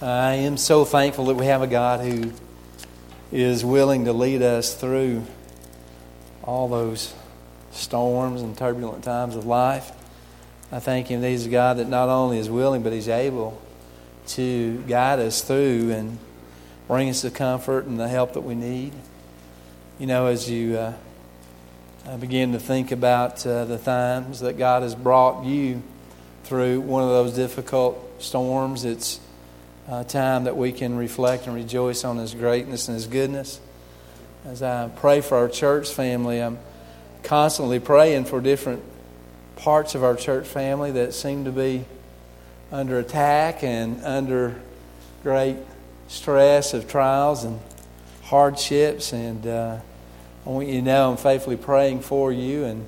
I am so thankful that we have a God who is willing to lead us through all those storms and turbulent times of life. I thank Him that He's a God that not only is willing, but He's able to guide us through and bring us the comfort and the help that we need. You know, as you uh, begin to think about uh, the times that God has brought you through one of those difficult storms, it's uh, time that we can reflect and rejoice on His greatness and His goodness. As I pray for our church family, I'm constantly praying for different parts of our church family that seem to be under attack and under great stress of trials and hardships. And uh, I want you to know I'm faithfully praying for you and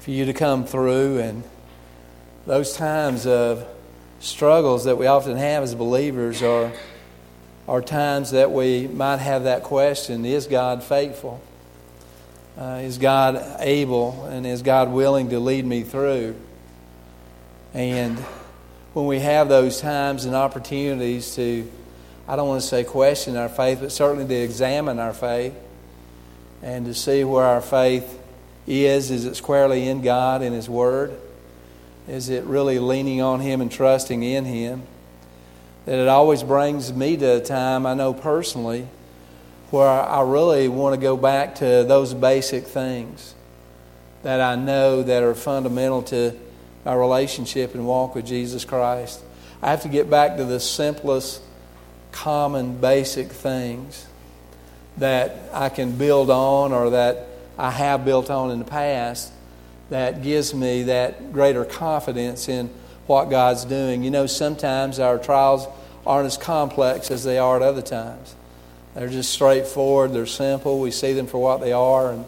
for you to come through. And those times of struggles that we often have as believers are, are times that we might have that question Is God faithful? Uh, is God able and is God willing to lead me through? And when we have those times and opportunities to, I don't want to say question our faith, but certainly to examine our faith and to see where our faith is. Is it squarely in God and His Word? Is it really leaning on Him and trusting in Him? That it always brings me to a time, I know personally, where I really want to go back to those basic things that I know that are fundamental to my relationship and walk with Jesus Christ. I have to get back to the simplest, common, basic things that I can build on or that I have built on in the past that gives me that greater confidence in what God's doing. You know, sometimes our trials aren't as complex as they are at other times. They're just straightforward, they're simple, we see them for what they are, and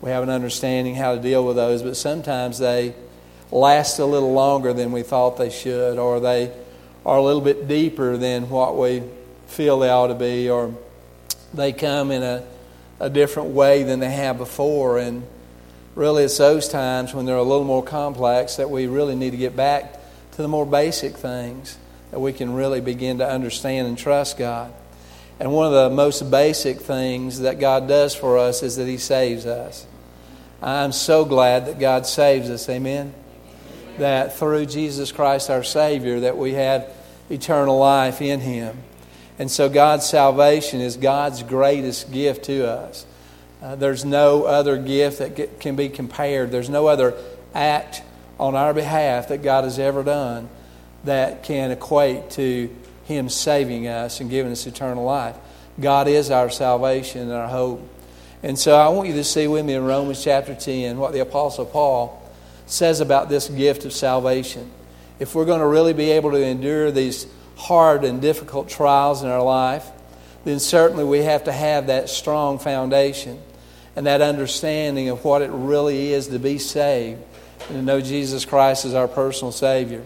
we have an understanding how to deal with those. But sometimes they last a little longer than we thought they should, or they are a little bit deeper than what we feel they ought to be, or they come in a, a different way than they have before. And really it's those times when they're a little more complex that we really need to get back to the more basic things that we can really begin to understand and trust God. And one of the most basic things that God does for us is that He saves us. I'm so glad that God saves us. Amen. That through Jesus Christ our Savior that we have eternal life in Him. And so God's salvation is God's greatest gift to us. Uh, there's no other gift that get, can be compared. There's no other act on our behalf that God has ever done that can equate to Him saving us and giving us eternal life. God is our salvation and our hope. And so I want you to see with me in Romans chapter 10 what the Apostle Paul says about this gift of salvation. If we're going to really be able to endure these hard and difficult trials in our life, then certainly we have to have that strong foundation and that understanding of what it really is to be saved and to know Jesus Christ as our personal Savior.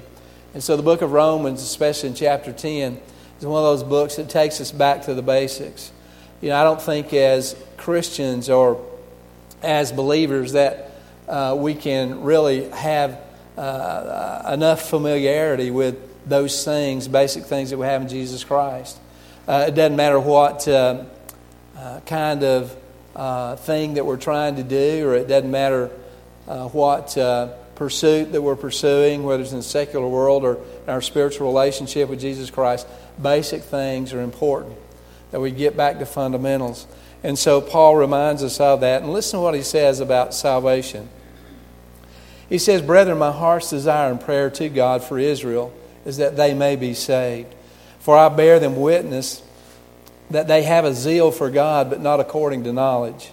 And so the book of Romans, especially in chapter 10, is one of those books that takes us back to the basics. You know, I don't think as Christians or as believers that uh, we can really have uh, enough familiarity with those things, basic things that we have in Jesus Christ. Uh, it doesn't matter what uh, uh, kind of uh, thing that we're trying to do, or it doesn't matter uh, what uh, pursuit that we're pursuing, whether it's in the secular world or our spiritual relationship with Jesus Christ, basic things are important. That we get back to fundamentals. And so Paul reminds us of that. And listen to what he says about salvation. He says, Brethren, my heart's desire and prayer to God for Israel is that they may be saved. For I bear them witness that they have a zeal for God, but not according to knowledge.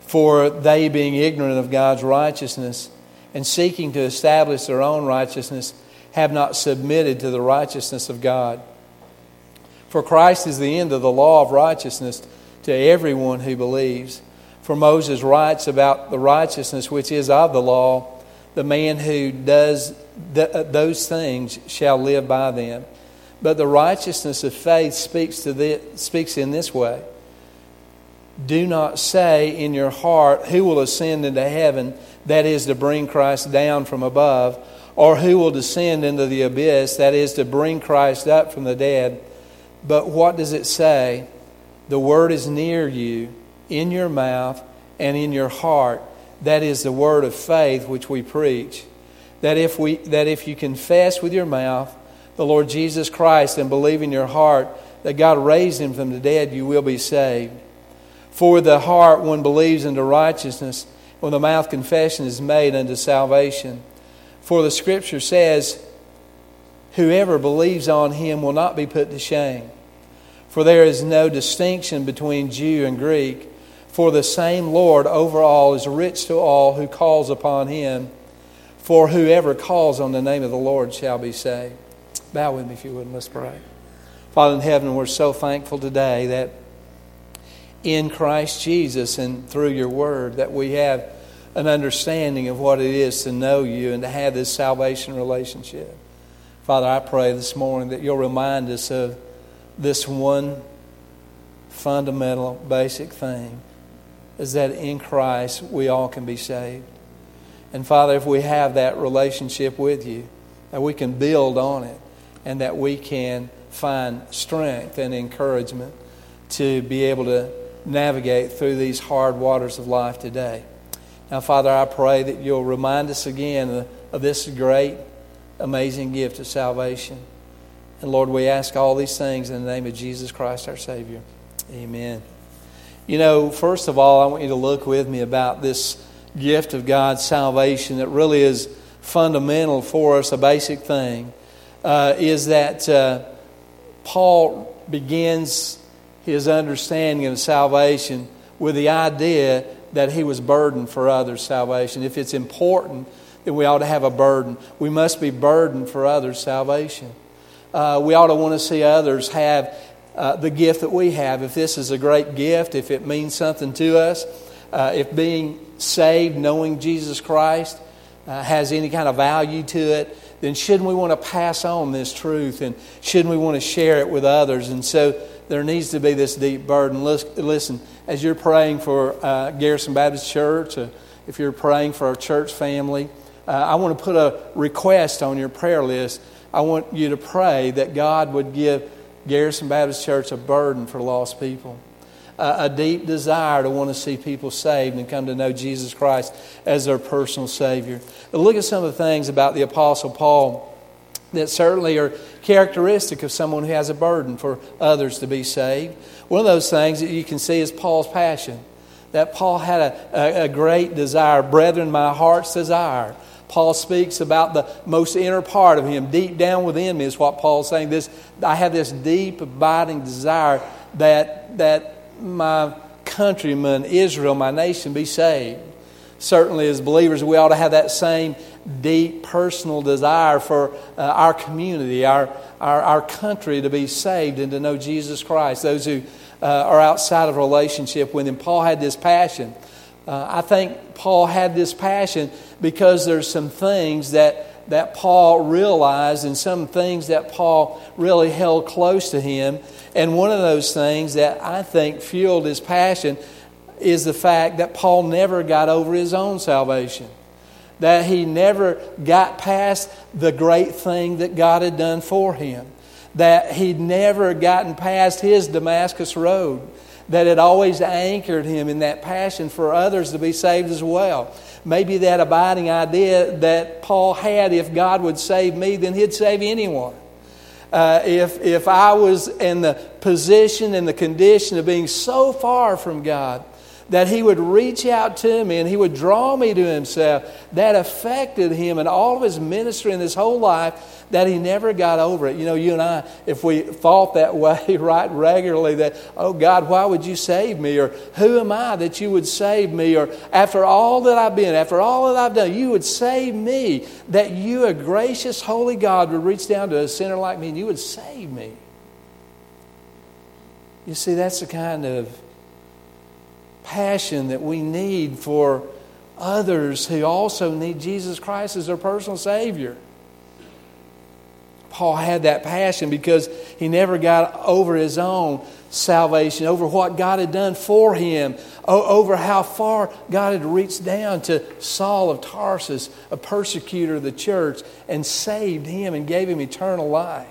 For they, being ignorant of God's righteousness and seeking to establish their own righteousness, have not submitted to the righteousness of God. For Christ is the end of the law of righteousness to everyone who believes. For Moses writes about the righteousness which is of the law, the man who does those things shall live by them. But the righteousness of faith speaks, to the, speaks in this way Do not say in your heart, Who will ascend into heaven? That is to bring Christ down from above. or who will descend into the abyss, that is, to bring Christ up from the dead. But what does it say? The word is near you, in your mouth and in your heart. That is the word of faith which we preach. That if, we, that if you confess with your mouth the Lord Jesus Christ and believe in your heart that God raised him from the dead, you will be saved. For the heart one believes unto righteousness, when the mouth confession is made unto salvation. For the scripture says, Whoever believes on him will not be put to shame. For there is no distinction between Jew and Greek, for the same Lord over all is rich to all who calls upon him. For whoever calls on the name of the Lord shall be saved. Bow with me if you would, and let's pray. Father in heaven, we're so thankful today that in Christ Jesus and through your word that we have an understanding of what it is to know you and to have this salvation relationship. Father, I pray this morning that you'll remind us of this one fundamental, basic thing is that in Christ we all can be saved. And Father, if we have that relationship with you, that we can build on it and that we can find strength and encouragement to be able to navigate through these hard waters of life today. Now, Father, I pray that you'll remind us again of this great, amazing gift of salvation. And Lord, we ask all these things in the name of Jesus Christ, our Savior. Amen. You know, first of all, I want you to look with me about this gift of God's salvation that really is fundamental for us, a basic thing, uh, is that uh, Paul begins his understanding of salvation with the idea that he was burdened for others' salvation. If it's important, then we ought to have a burden. We must be burdened for others' salvation. Uh, we ought to want to see others have uh, the gift that we have. If this is a great gift, if it means something to us, uh, if being saved, knowing Jesus Christ, uh, has any kind of value to it, then shouldn't we want to pass on this truth and shouldn't we want to share it with others? And so there needs to be this deep burden. Listen, as you're praying for uh, Garrison Baptist Church, uh, if you're praying for our church family, uh, I want to put a request on your prayer list. I want you to pray that God would give Garrison Baptist Church a burden for lost people. A deep desire to want to see people saved and come to know Jesus Christ as their personal Savior. But look at some of the things about the Apostle Paul that certainly are characteristic of someone who has a burden for others to be saved. One of those things that you can see is Paul's passion. That Paul had a, a, a great desire. Brethren, my heart's desire. Paul speaks about the most inner part of him. Deep down within me is what Paul's saying. This, I have this deep, abiding desire that, that my countrymen, Israel, my nation, be saved. Certainly, as believers, we ought to have that same deep personal desire for uh, our community, our, our, our, country to be saved and to know Jesus Christ, those who uh, are outside of relationship with Him. Paul had this passion. Uh, I think Paul had this passion because there's some things that, that Paul realized and some things that Paul really held close to him. And one of those things that I think fueled his passion is the fact that Paul never got over his own salvation. That he never got past the great thing that God had done for him, that he'd never gotten past his Damascus road, that had always anchored him in that passion for others to be saved as well. Maybe that abiding idea that Paul had if God would save me, then he'd save anyone. Uh, if, if I was in the position and the condition of being so far from God that he would reach out to me and he would draw me to himself. That affected him and all of his ministry and his whole life that he never got over it. You know, you and I, if we thought that way right regularly, that, oh God, why would you save me? Or who am I that you would save me? Or after all that I've been, after all that I've done, you would save me. That you, a gracious, holy God, would reach down to a sinner like me and you would save me. You see, that's the kind of passion that we need for others who also need Jesus Christ as their personal Savior. Paul had that passion because he never got over his own salvation, over what God had done for him, over how far God had reached down to Saul of Tarsus, a persecutor of the church, and saved him and gave him eternal life.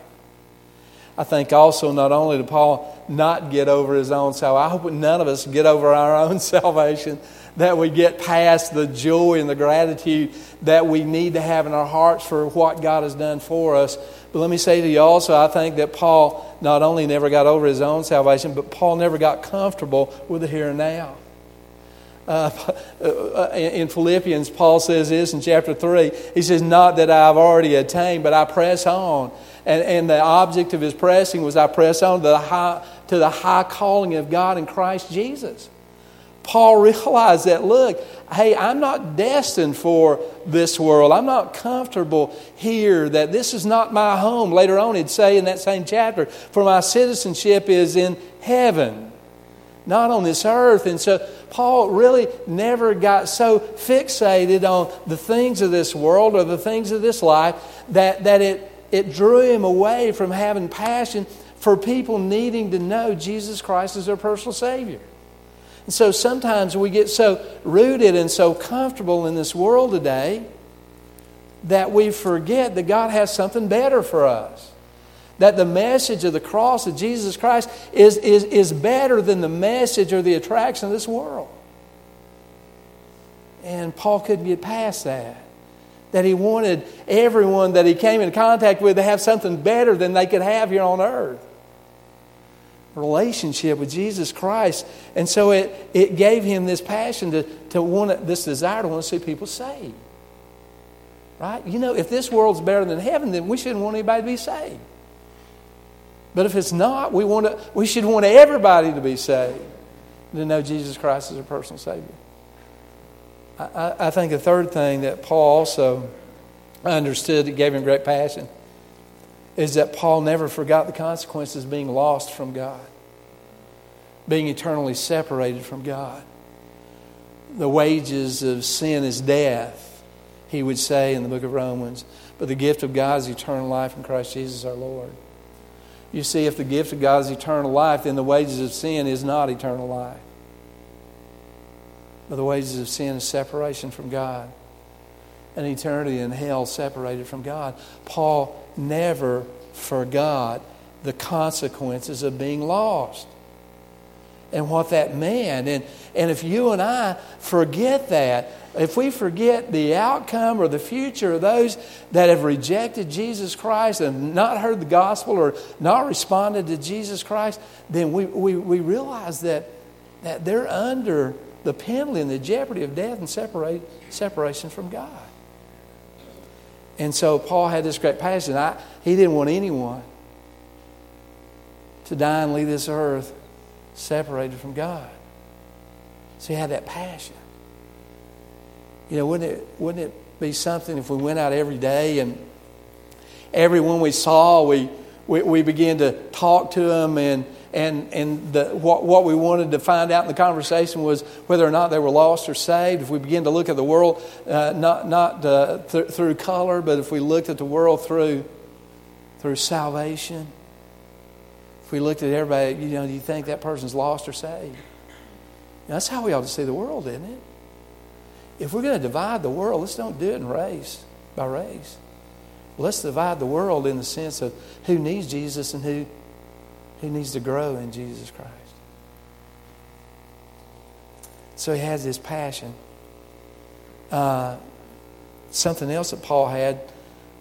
I think also not only did Paul not get over his own salvation, I hope none of us get over our own salvation, that we get past the joy and the gratitude that we need to have in our hearts for what God has done for us. But let me say to you also, I think that Paul not only never got over his own salvation, but Paul never got comfortable with the here and now. Uh, uh in Philippians, Paul says this in chapter 3. He says, Not that I've already attained, but I press on. And, and the object of his pressing was, I press on to the, high, to the high calling of God in Christ Jesus. Paul realized that, look, hey, I'm not destined for this world. I'm not comfortable here, that this is not my home. Later on, he'd say in that same chapter, for my citizenship is in heaven, not on this earth. And so, Paul really never got so fixated on the things of this world or the things of this life that, that it, it drew him away from having passion for people needing to know Jesus Christ as their personal Savior. And so sometimes we get so rooted and so comfortable in this world today that we forget that God has something better for us. That the message of the cross of Jesus Christ is, is, is better than the message or the attraction of this world. And Paul couldn't get past that. That he wanted everyone that he came in contact with to have something better than they could have here on earth relationship with Jesus Christ. And so it, it gave him this passion to, to want this desire to want to see people saved. Right? You know, if this world's better than heaven, then we shouldn't want anybody to be saved. But if it's not, we, want to, we should want everybody to be saved, to know Jesus Christ as a personal Savior. I, I think the third thing that Paul also understood that gave him great passion is that Paul never forgot the consequences of being lost from God, being eternally separated from God. The wages of sin is death, he would say in the book of Romans, but the gift of God is eternal life in Christ Jesus our Lord. You see, if the gift of God is eternal life, then the wages of sin is not eternal life. But the wages of sin is separation from God an eternity in hell separated from God. Paul never forgot the consequences of being lost and what that meant. And, and if you and I forget that, if we forget the outcome or the future of those that have rejected Jesus Christ and not heard the gospel or not responded to Jesus Christ, then we, we, we realize that, that they're under the penalty and the jeopardy of death and separate, separation from God. And so Paul had this great passion. I, he didn't want anyone to die and leave this earth separated from God. So he had that passion. You know, wouldn't it, wouldn't it be something if we went out every day and everyone we saw, we, we, we began to talk to them and and, and the, what, what we wanted to find out in the conversation was whether or not they were lost or saved. If we begin to look at the world uh, not, not uh, th- through color, but if we looked at the world through, through salvation, if we looked at everybody, you know, do you think that person's lost or saved? that's how we ought to see the world, isn't it? If we're going to divide the world, let's don't do it in race, by race. Let's divide the world in the sense of who needs Jesus and who he needs to grow in Jesus Christ. So he has this passion. Uh, something else that Paul had,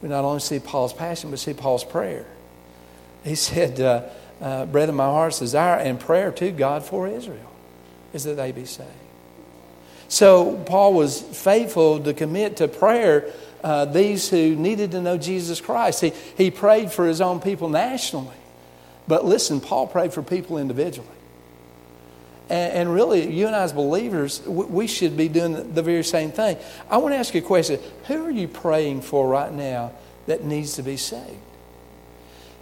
we not only see Paul's passion, but see Paul's prayer. He said, uh, uh, Brethren, my heart's desire and prayer to God for Israel is that they be saved. So Paul was faithful to commit to prayer uh, these who needed to know Jesus Christ. He, he prayed for his own people nationally. But listen, Paul prayed for people individually. And, and really, you and I as believers, we, we should be doing the very same thing. I want to ask you a question. Who are you praying for right now that needs to be saved?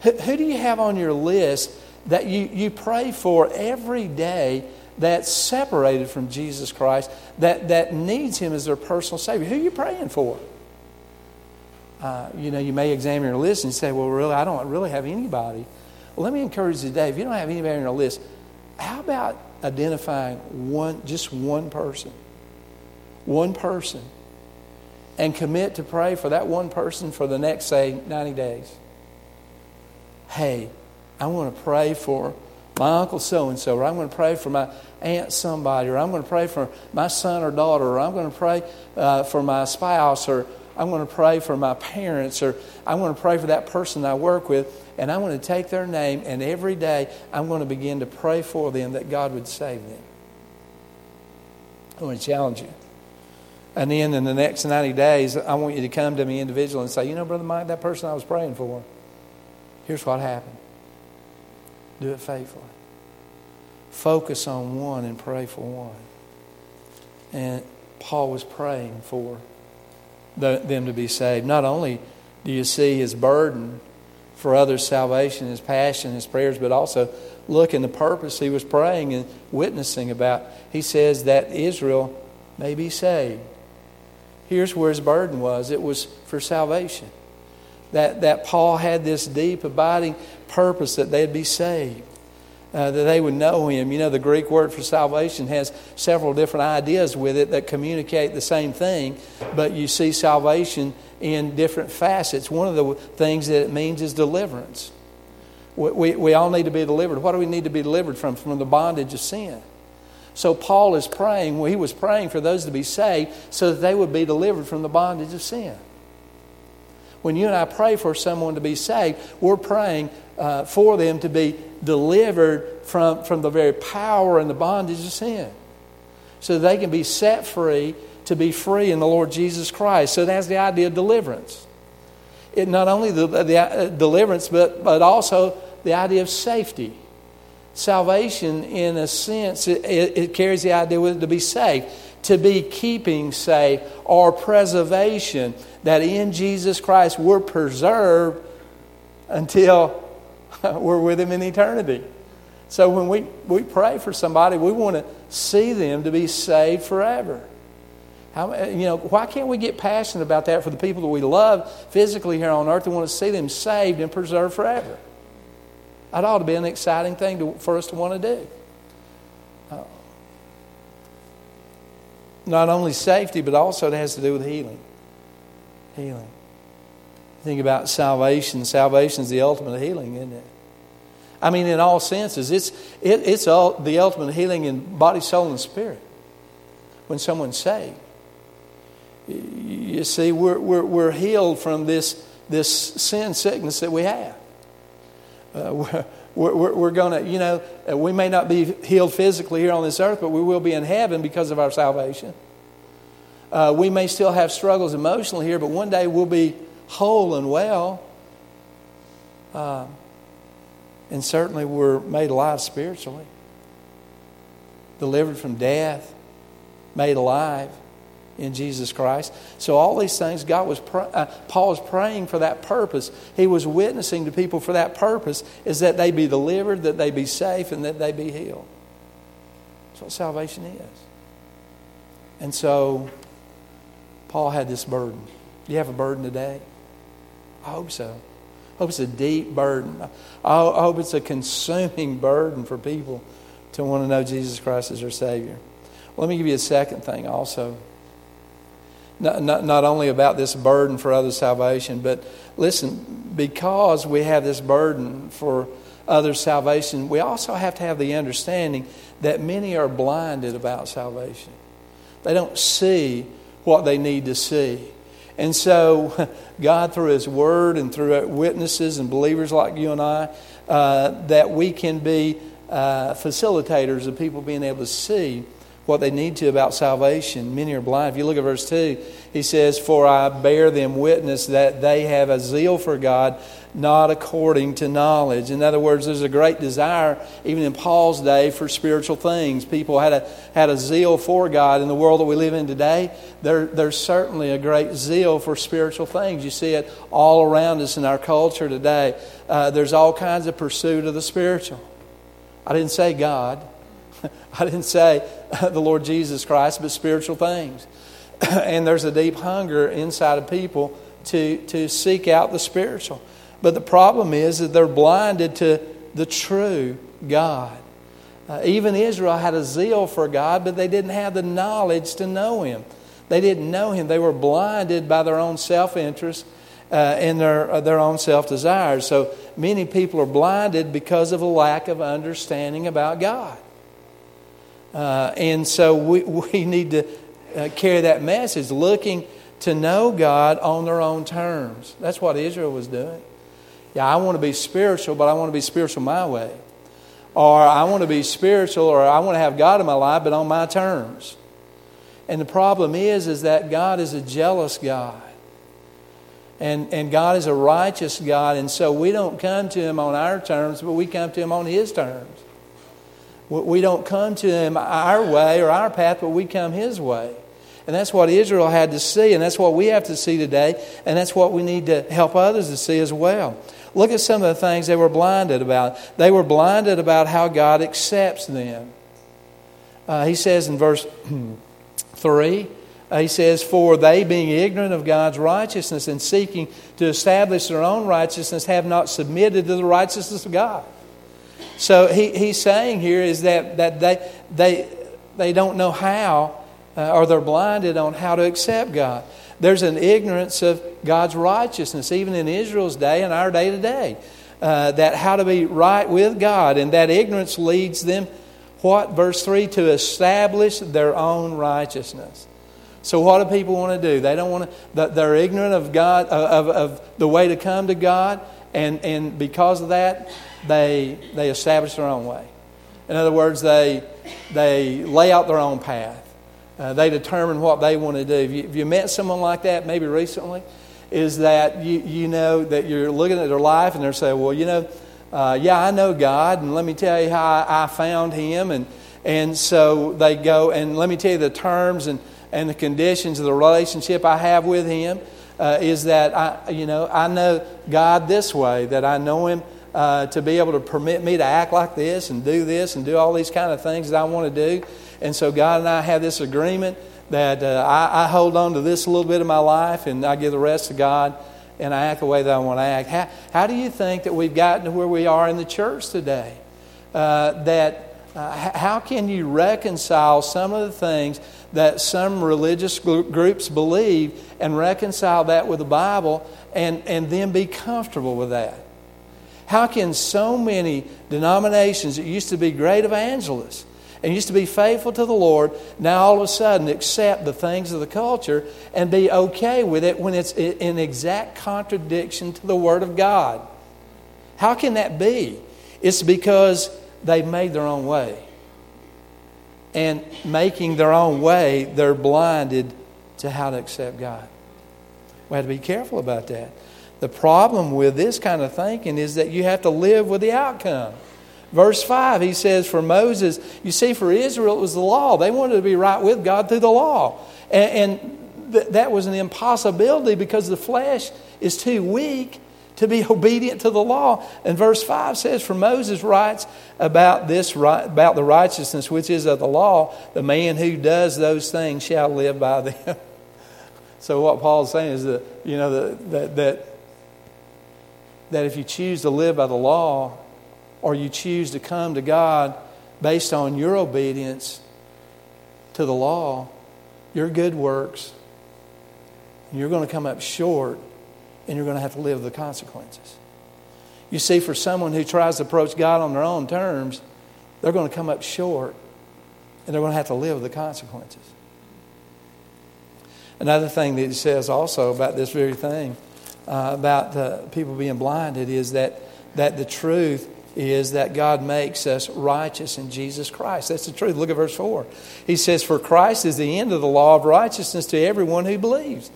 Who, who do you have on your list that you, you pray for every day that's separated from Jesus Christ, that, that needs Him as their personal Savior? Who are you praying for? uh, you know, you may examine your list and say, well, really, I don't really have anybody. Well, let me encourage you today, if you don't have anybody on your list, how about identifying one, just one person? One person. And commit to pray for that one person for the next, say, 90 days. Hey, I want to pray for my uncle so and so, or I'm going to pray for my aunt somebody, or I'm going to pray for my son or daughter, or I'm going to pray uh, for my spouse, or I'm going to pray for my parents, or I'm going to pray for that person I work with, and I'm going to take their name, and every day I'm going to begin to pray for them that God would save them. I want to challenge you. And then in the next 90 days, I want you to come to me individually and say, you know, Brother Mike, that person I was praying for, here's what happened. Do it faithfully. Focus on one and pray for one. And Paul was praying for the, them to be saved. Not only do you see his burden for others' salvation, his passion, his prayers, but also look in the purpose he was praying and witnessing about. He says that Israel may be saved. Here's where his burden was it was for salvation. That, that Paul had this deep, abiding purpose that they'd be saved. Uh, that they would know him. You know, the Greek word for salvation has several different ideas with it that communicate the same thing, but you see salvation in different facets. One of the things that it means is deliverance. We, we, we all need to be delivered. What do we need to be delivered from? From the bondage of sin. So Paul is praying, well, he was praying for those to be saved so that they would be delivered from the bondage of sin. When you and I pray for someone to be saved, we're praying uh, for them to be delivered from, from the very power and the bondage of sin. So they can be set free to be free in the Lord Jesus Christ. So that's the idea of deliverance. It not only the, the uh, deliverance, but, but also the idea of safety. Salvation, in a sense, it, it carries the idea with it to be safe, to be keeping safe, or preservation, that in Jesus Christ we're preserved until we're with Him in eternity. So when we, we pray for somebody, we want to see them to be saved forever. How, you know, why can't we get passionate about that for the people that we love physically here on earth and want to see them saved and preserved forever? That ought to be an exciting thing to, for us to want to do. Uh, not only safety, but also it has to do with healing. Healing. Think about salvation. Salvation is the ultimate healing, isn't it? I mean, in all senses, it's, it, it's all, the ultimate healing in body, soul, and spirit when someone's saved. You see, we're, we're, we're healed from this, this sin sickness that we have. Uh, we're, we're, we're going to, you know, uh, we may not be healed physically here on this earth, but we will be in heaven because of our salvation. Uh, we may still have struggles emotionally here, but one day we'll be whole and well. Uh, and certainly we're made alive spiritually, delivered from death, made alive in Jesus Christ. So all these things, God was uh, Paul was praying for that purpose. He was witnessing to people for that purpose, is that they be delivered, that they be safe, and that they be healed. That's what salvation is. And so Paul had this burden. Do you have a burden today? I hope so. I hope it's a deep burden. I hope it's a consuming burden for people to want to know Jesus Christ as their Savior. Let me give you a second thing also. Not, not, not only about this burden for other salvation, but listen, because we have this burden for other salvation, we also have to have the understanding that many are blinded about salvation. They don't see what they need to see. And so, God, through His Word and through witnesses and believers like you and I, uh, that we can be uh, facilitators of people being able to see what they need to about salvation. Many are blind. If you look at verse 2, he says, For I bear them witness that they have a zeal for God, not according to knowledge. In other words, there's a great desire, even in Paul's day, for spiritual things. People had a, had a zeal for God. In the world that we live in today, there, there's certainly a great zeal for spiritual things. You see it all around us in our culture today. Uh, there's all kinds of pursuit of the spiritual. I didn't say God. I didn't say the Lord Jesus Christ, but spiritual things. and there's a deep hunger inside of people to, to seek out the spiritual. But the problem is that they're blinded to the true God. Uh, even Israel had a zeal for God, but they didn't have the knowledge to know Him. They didn't know Him. They were blinded by their own self interest uh, and their, uh, their own self desires. So many people are blinded because of a lack of understanding about God. Uh, and so we, we need to uh, carry that message, looking to know God on their own terms. That's what Israel was doing. Yeah, I want to be spiritual, but I want to be spiritual my way. Or I want to be spiritual, or I want to have God in my life, but on my terms. And the problem is, is that God is a jealous God. And, and God is a righteous God, and so we don't come to Him on our terms, but we come to Him on His terms. We don't come to Him our way or our path, but we come His way. And that's what Israel had to see, and that's what we have to see today, and that's what we need to help others to see as well. Look at some of the things they were blinded about. They were blinded about how God accepts them. Uh, he says in verse 3, uh, he says, For they, being ignorant of God's righteousness and seeking to establish their own righteousness, have not submitted to the righteousness of God. So he, he's saying here is that, that they, they, they don't know how uh, or they're blinded on how to accept God. There's an ignorance of God's righteousness, even in Israel's day and our day today, uh, that how to be right with God. And that ignorance leads them, what? Verse 3 to establish their own righteousness. So, what do people want to do? They don't want to, they're ignorant of God, of, of the way to come to God, and, and because of that, they, they establish their own way. In other words, they, they lay out their own path. Uh, they determine what they want to do. If you, if you, met someone like that, maybe recently, is that you, you know that you're looking at their life and they're saying, well, you know, uh, yeah, I know God, and let me tell you how I, I, found Him. And, and so they go, and let me tell you the terms and, and the conditions of the relationship I have with Him. Uh, is that I, you know, I know God this way, that I know Him uh, to be able to permit me to act like this and do this and do all these kind of things that I want to do. And so God and I have this agreement that uh, I, I, hold on to this a little bit of my life and I give the rest to God and I act the way that I want to act. How, how do you think that we've gotten to where we are in the church today? Uh, that uh, how can you reconcile some of the things that some religious groups believe and reconcile that with the Bible and, and then be comfortable with that? How can so many denominations that used to be great evangelists and used to be faithful to the Lord now all of a sudden accept the things of the culture and be okay with it when it's in exact contradiction to the Word of God? How can that be? It's because they've made their own way. And making their own way, they're blinded to how to accept God. We have to be careful about that. The problem with this kind of thinking is that you have to live with the outcome. Verse 5, he says, For Moses, you see, for Israel, it was the law. They wanted to be right with God through the law. And, and th- that was an impossibility because the flesh is too weak to be obedient to the law. And verse 5 says, For Moses writes about this, about the righteousness which is of the law, the man who does those things shall live by them. so what Paul's saying is that, you know, that, that that if you choose to live by the law or you choose to come to God based on your obedience to the law, your good works, you're going to come up short and you're going to have to live the consequences. You see, for someone who tries to approach God on their own terms, they're going to come up short and they're going to have to live the consequences. Another thing that it says also about this very thing uh, about uh, people being blinded is that, that the truth is that God makes us righteous in Jesus Christ. That's the truth. Look at verse 4. He says, For Christ is the end of the law of righteousness to everyone who believes.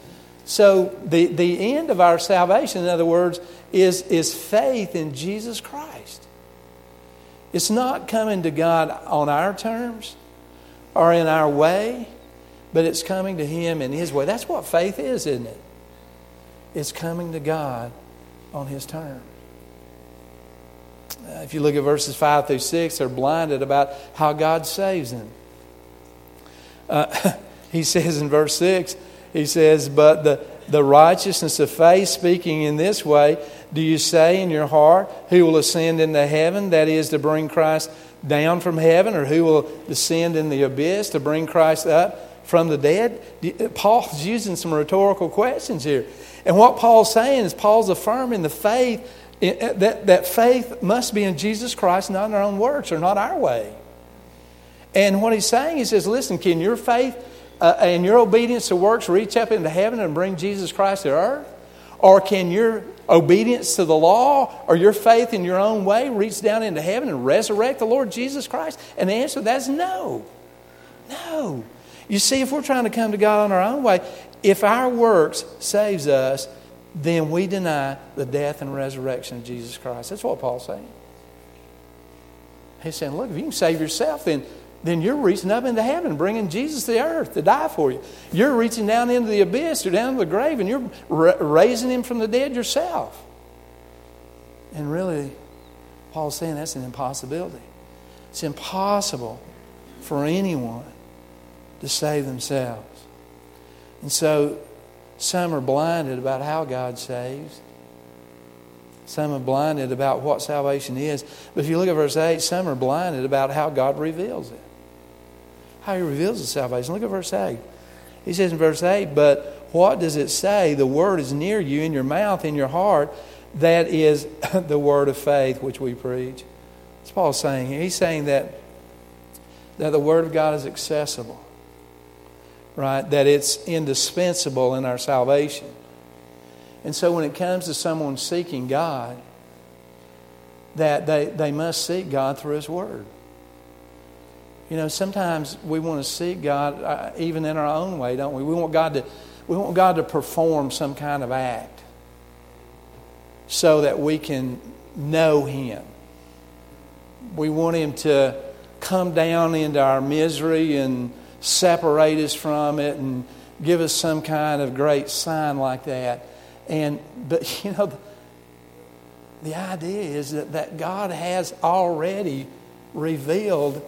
So, the, the end of our salvation, in other words, is, is faith in Jesus Christ. It's not coming to God on our terms or in our way, but it's coming to Him in His way. That's what faith is, isn't it? it? is coming to God on His terms. Uh, if you look at verses 5 through 6, they're blinded about how God saves them. Uh, he says in verse 6, he says, But the, the righteousness of faith, speaking in this way, do you say in your heart, Who will ascend into heaven? That is, to bring Christ down from heaven, or who will descend in the abyss to bring Christ up from the dead? Paul's using some rhetorical questions here. And what Paul's saying is, Paul's affirming the faith, that, that faith must be in Jesus Christ, not in our own works or not our way. And what he's saying, he says, Listen, can your faith uh, and your obedience to works reach up into heaven and bring Jesus Christ to earth? Or can your obedience to the law or your faith in your own way reach down into heaven and resurrect the Lord Jesus Christ? And the answer to that is no. No. You see, if we're trying to come to God on our own way, if our works saves us, then we deny the death and resurrection of Jesus Christ. That's what Paul's saying. He's saying, look, if you can save yourself, then then you're reaching up into heaven, bringing Jesus to earth to die for you. You're reaching down into the abyss or down to the grave, and you're raising him from the dead yourself. And really, Paul's saying that's an impossibility. It's impossible for anyone to save themselves. And so, some are blinded about how God saves. Some are blinded about what salvation is. But if you look at verse 8, some are blinded about how God reveals it how he reveals his salvation. Look at verse 8. He says in verse 8, But what does it say? The word is near you, in your mouth, in your heart. That is the word of faith which we preach. What's Paul saying here? He's saying that, that the word of God is accessible, right? That it's indispensable in our salvation. And so when it comes to someone seeking God, that they, they must seek God through His Word. You know, sometimes we want to see God uh, even in our own way, don't we? We want God to we want God to perform some kind of act so that we can know him. We want him to come down into our misery and separate us from it and give us some kind of great sign like that. And but you know the, idea is that, that God has already revealed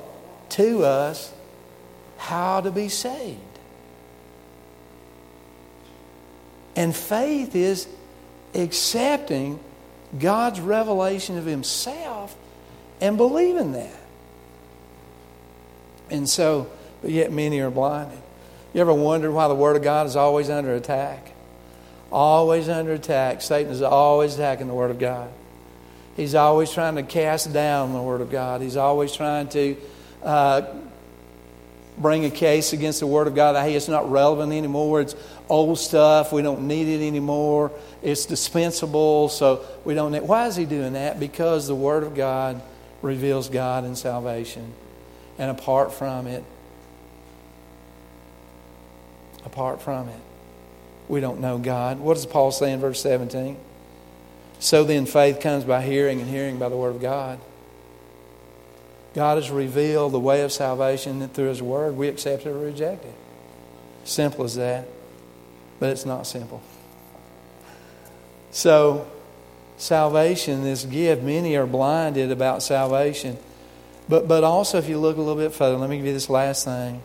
to us how to be saved. And faith is accepting God's revelation of Himself and believing that. And so, but yet many are blinded. You ever wondered why the Word of God is always under attack? Always under attack. Satan is always attacking the Word of God. He's always trying to cast down the Word of God. He's always trying to uh, bring a case against the Word of God. Hey, it's not relevant anymore. It's old stuff. We don't need it anymore. It's dispensable, so we don't need. Why is he doing that? Because the Word of God reveals God and salvation, and apart from it, apart from it, we don't know God. What does Paul say in verse 17? So then, faith comes by hearing, and hearing by the Word of God. God has revealed the way of salvation through His Word. We accept it or reject it. Simple as that. But it's not simple. So, salvation, this gift, many are blinded about salvation. But, but also, if you look a little bit further, let me give you this last thing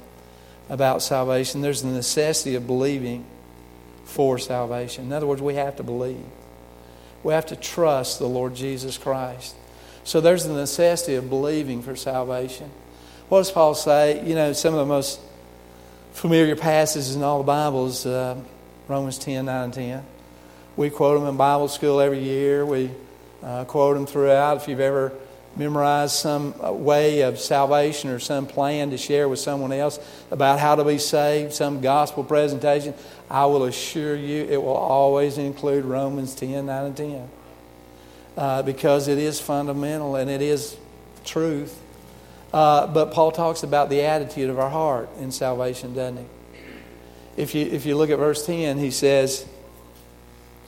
about salvation. There's the necessity of believing for salvation. In other words, we have to believe. We have to trust the Lord Jesus Christ. So there's the necessity of believing for salvation. What does Paul say? You know, some of the most familiar passages in all the Bibles, uh, Romans 10, 9, and 10. We quote them in Bible school every year. We uh, quote them throughout. If you've ever memorized some uh, way of salvation or some plan to share with someone else about how to be saved, some gospel presentation, I will assure you it will always include Romans 10, 9, and 10 uh, because it is fundamental and it is truth. Uh, but Paul talks about the attitude of our heart in salvation, doesn't he? If you, if you look at verse 10, he says,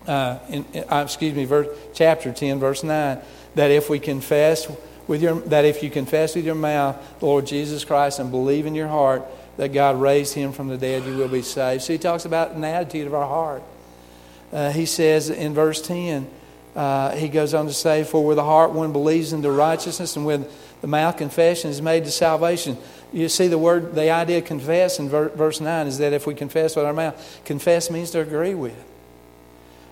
uh, in, uh, excuse me, verse, chapter 10, verse 9, that if we confess with your, that if you confess with your mouth the Lord Jesus Christ and believe in your heart that God raised him from the dead, you will be saved. So he talks about an attitude of our heart. Uh, he says in verse 10, uh, he goes on to say, For with the heart one believes into righteousness, and with the mouth confession is made to salvation. You see, the word, the idea confess in ver- verse 9 is that if we confess with our mouth, confess means to agree with.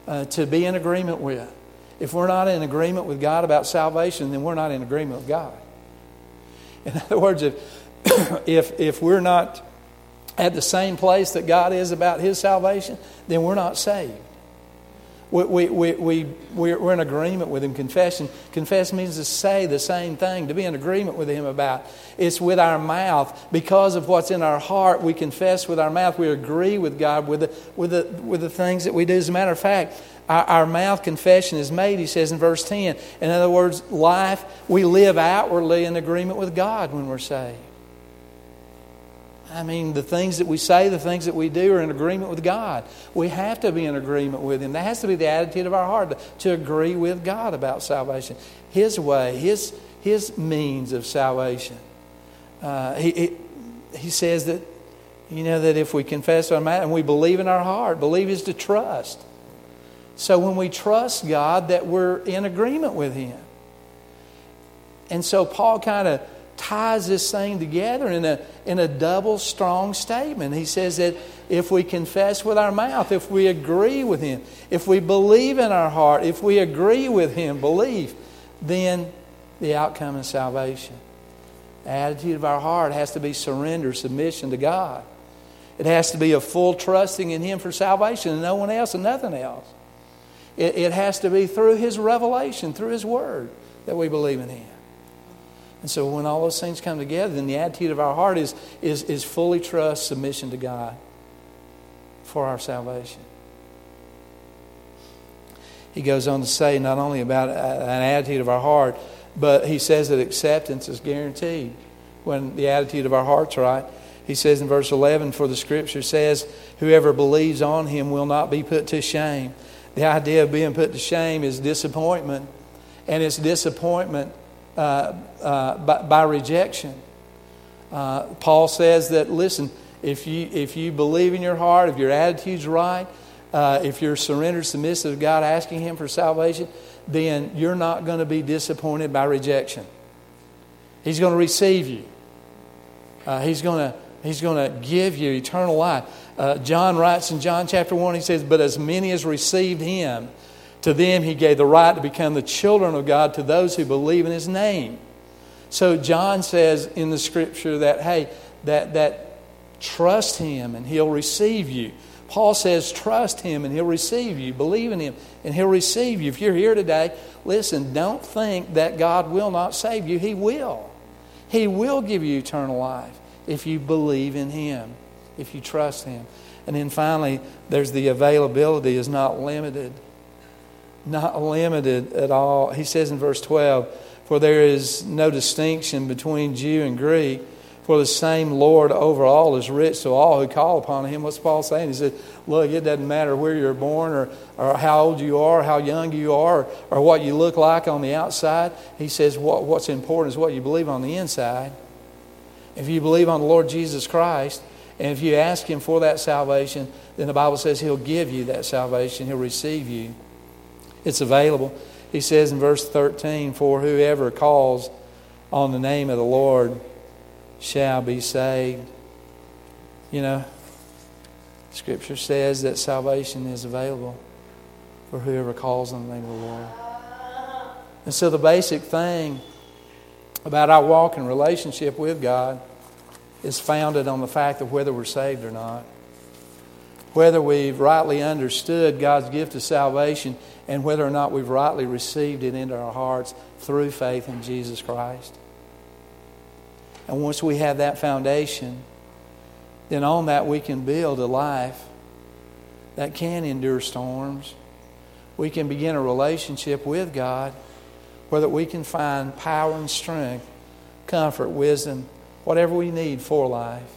uh, to be in agreement with. If we're not in agreement with God about salvation, then we're not in agreement with God. In other words, if, if, if we're not at the same place that God is about His salvation, then we're not saved. We, we, we, we, we're in agreement with Him. Confession. Confess means to say the same thing, to be in agreement with Him about. It's with our mouth. Because of what's in our heart, we confess with our mouth. We agree with God with the, with the, with the things that we do. As a matter of fact, our, our mouth confession is made, he says in verse 10. In other words, life, we live outwardly in agreement with God when we're saved. I mean, the things that we say, the things that we do are in agreement with God. We have to be in agreement with Him. That has to be the attitude of our heart to, agree with God about salvation. His way, His, his means of salvation. Uh, he, he, he says that, you know, that if we confess our mouth and we believe in our heart, believe is to trust. So when we trust God, that we're in agreement with Him. And so Paul kind of ties this thing together in a, in a double strong statement. He says that if we confess with our mouth, if we agree with Him, if we believe in our heart, if we agree with Him, believe, then the outcome is salvation. The attitude of our heart has to be surrender, submission to God. It has to be a full trusting in Him for salvation and no one else and nothing else. It, it has to be through His revelation, through His Word, that we believe in Him. And so when all those things come together, then the attitude of our heart is, is, is fully trust, submission to God for our salvation. He goes on to say not only about uh, an attitude of our heart, but he says that acceptance is guaranteed when the attitude of our heart's right. He says in verse 11, For the scripture says, Whoever believes on him will not be put to shame. The idea of being put to shame is disappointment, and it's disappointment uh, uh, by, by, rejection. Uh, Paul says that, listen, if you, if you believe in your heart, if your attitude's right, uh, if you're surrendered, submissive to God, asking Him for salvation, then you're not going to be disappointed by rejection. He's going to receive you. He's going to He's going to give you eternal life. Uh, John writes in John chapter 1, he says, But as many as received him, to them he gave the right to become the children of God to those who believe in his name. So John says in the scripture that, hey, that, that trust him and he'll receive you. Paul says, trust him and he'll receive you. Believe in him and he'll receive you. If you're here today, listen, don't think that God will not save you. He will. He will give you eternal life if you believe in Him, if you trust Him. And then finally, there's the availability is not limited. Not limited at all. He says in verse 12, For there is no distinction between Jew and Greek, for the same Lord over all is rich to all who call upon Him. What's Paul saying? He said, Look, it doesn't matter where you're born or, or how old you are, how young you are, or, or what you look like on the outside. He says, what, What's important is what you believe on the inside. If you believe on the Lord Jesus Christ, and if you ask Him for that salvation, then the Bible says He'll give you that salvation, He'll receive you. It's available. He says in verse 13, For whoever calls on the name of the Lord shall be saved. You know, Scripture says that salvation is available for whoever calls on the name of the Lord. And so the basic thing about our walk and relationship with God is founded on the fact of whether we're saved or not. Whether we've rightly understood God's gift of salvation and whether or not we've rightly received it into our hearts through faith in Jesus Christ. And once we have that foundation, then on that we can build a life that can endure storms. We can begin a relationship with God where that we can find power and strength, comfort, wisdom, whatever we need for life.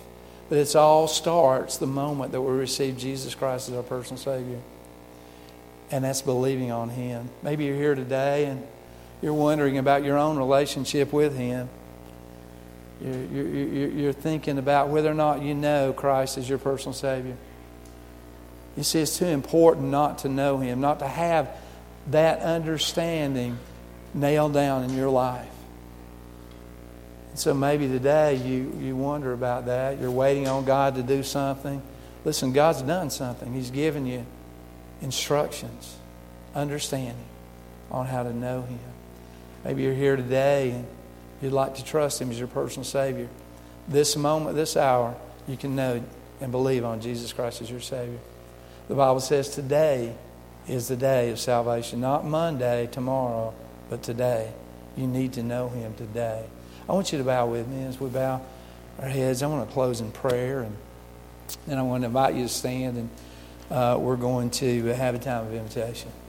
But it all starts the moment that we receive Jesus Christ as our personal Savior. And that's believing on Him. Maybe you're here today and you're wondering about your own relationship with Him. You're, you're, you're thinking about whether or not you know Christ as your personal Savior. You see, it's too important not to know Him, not to have that understanding nailed down in your life. So maybe today you, you wonder about that. You're waiting on God to do something. Listen, God's done something. He's given you instructions. understanding on how to know Him. Maybe you're here today and you'd like to trust Him as your personal Savior. This moment, this hour, you can know and believe on Jesus Christ as your Savior. The Bible says today is the day of salvation, not Monday, tomorrow, but today. You need to know Him today. I want you to bow with me as we bow our heads. I want to close in prayer, and then I want to invite you to stand, and uh, we're going to have a time of invitation.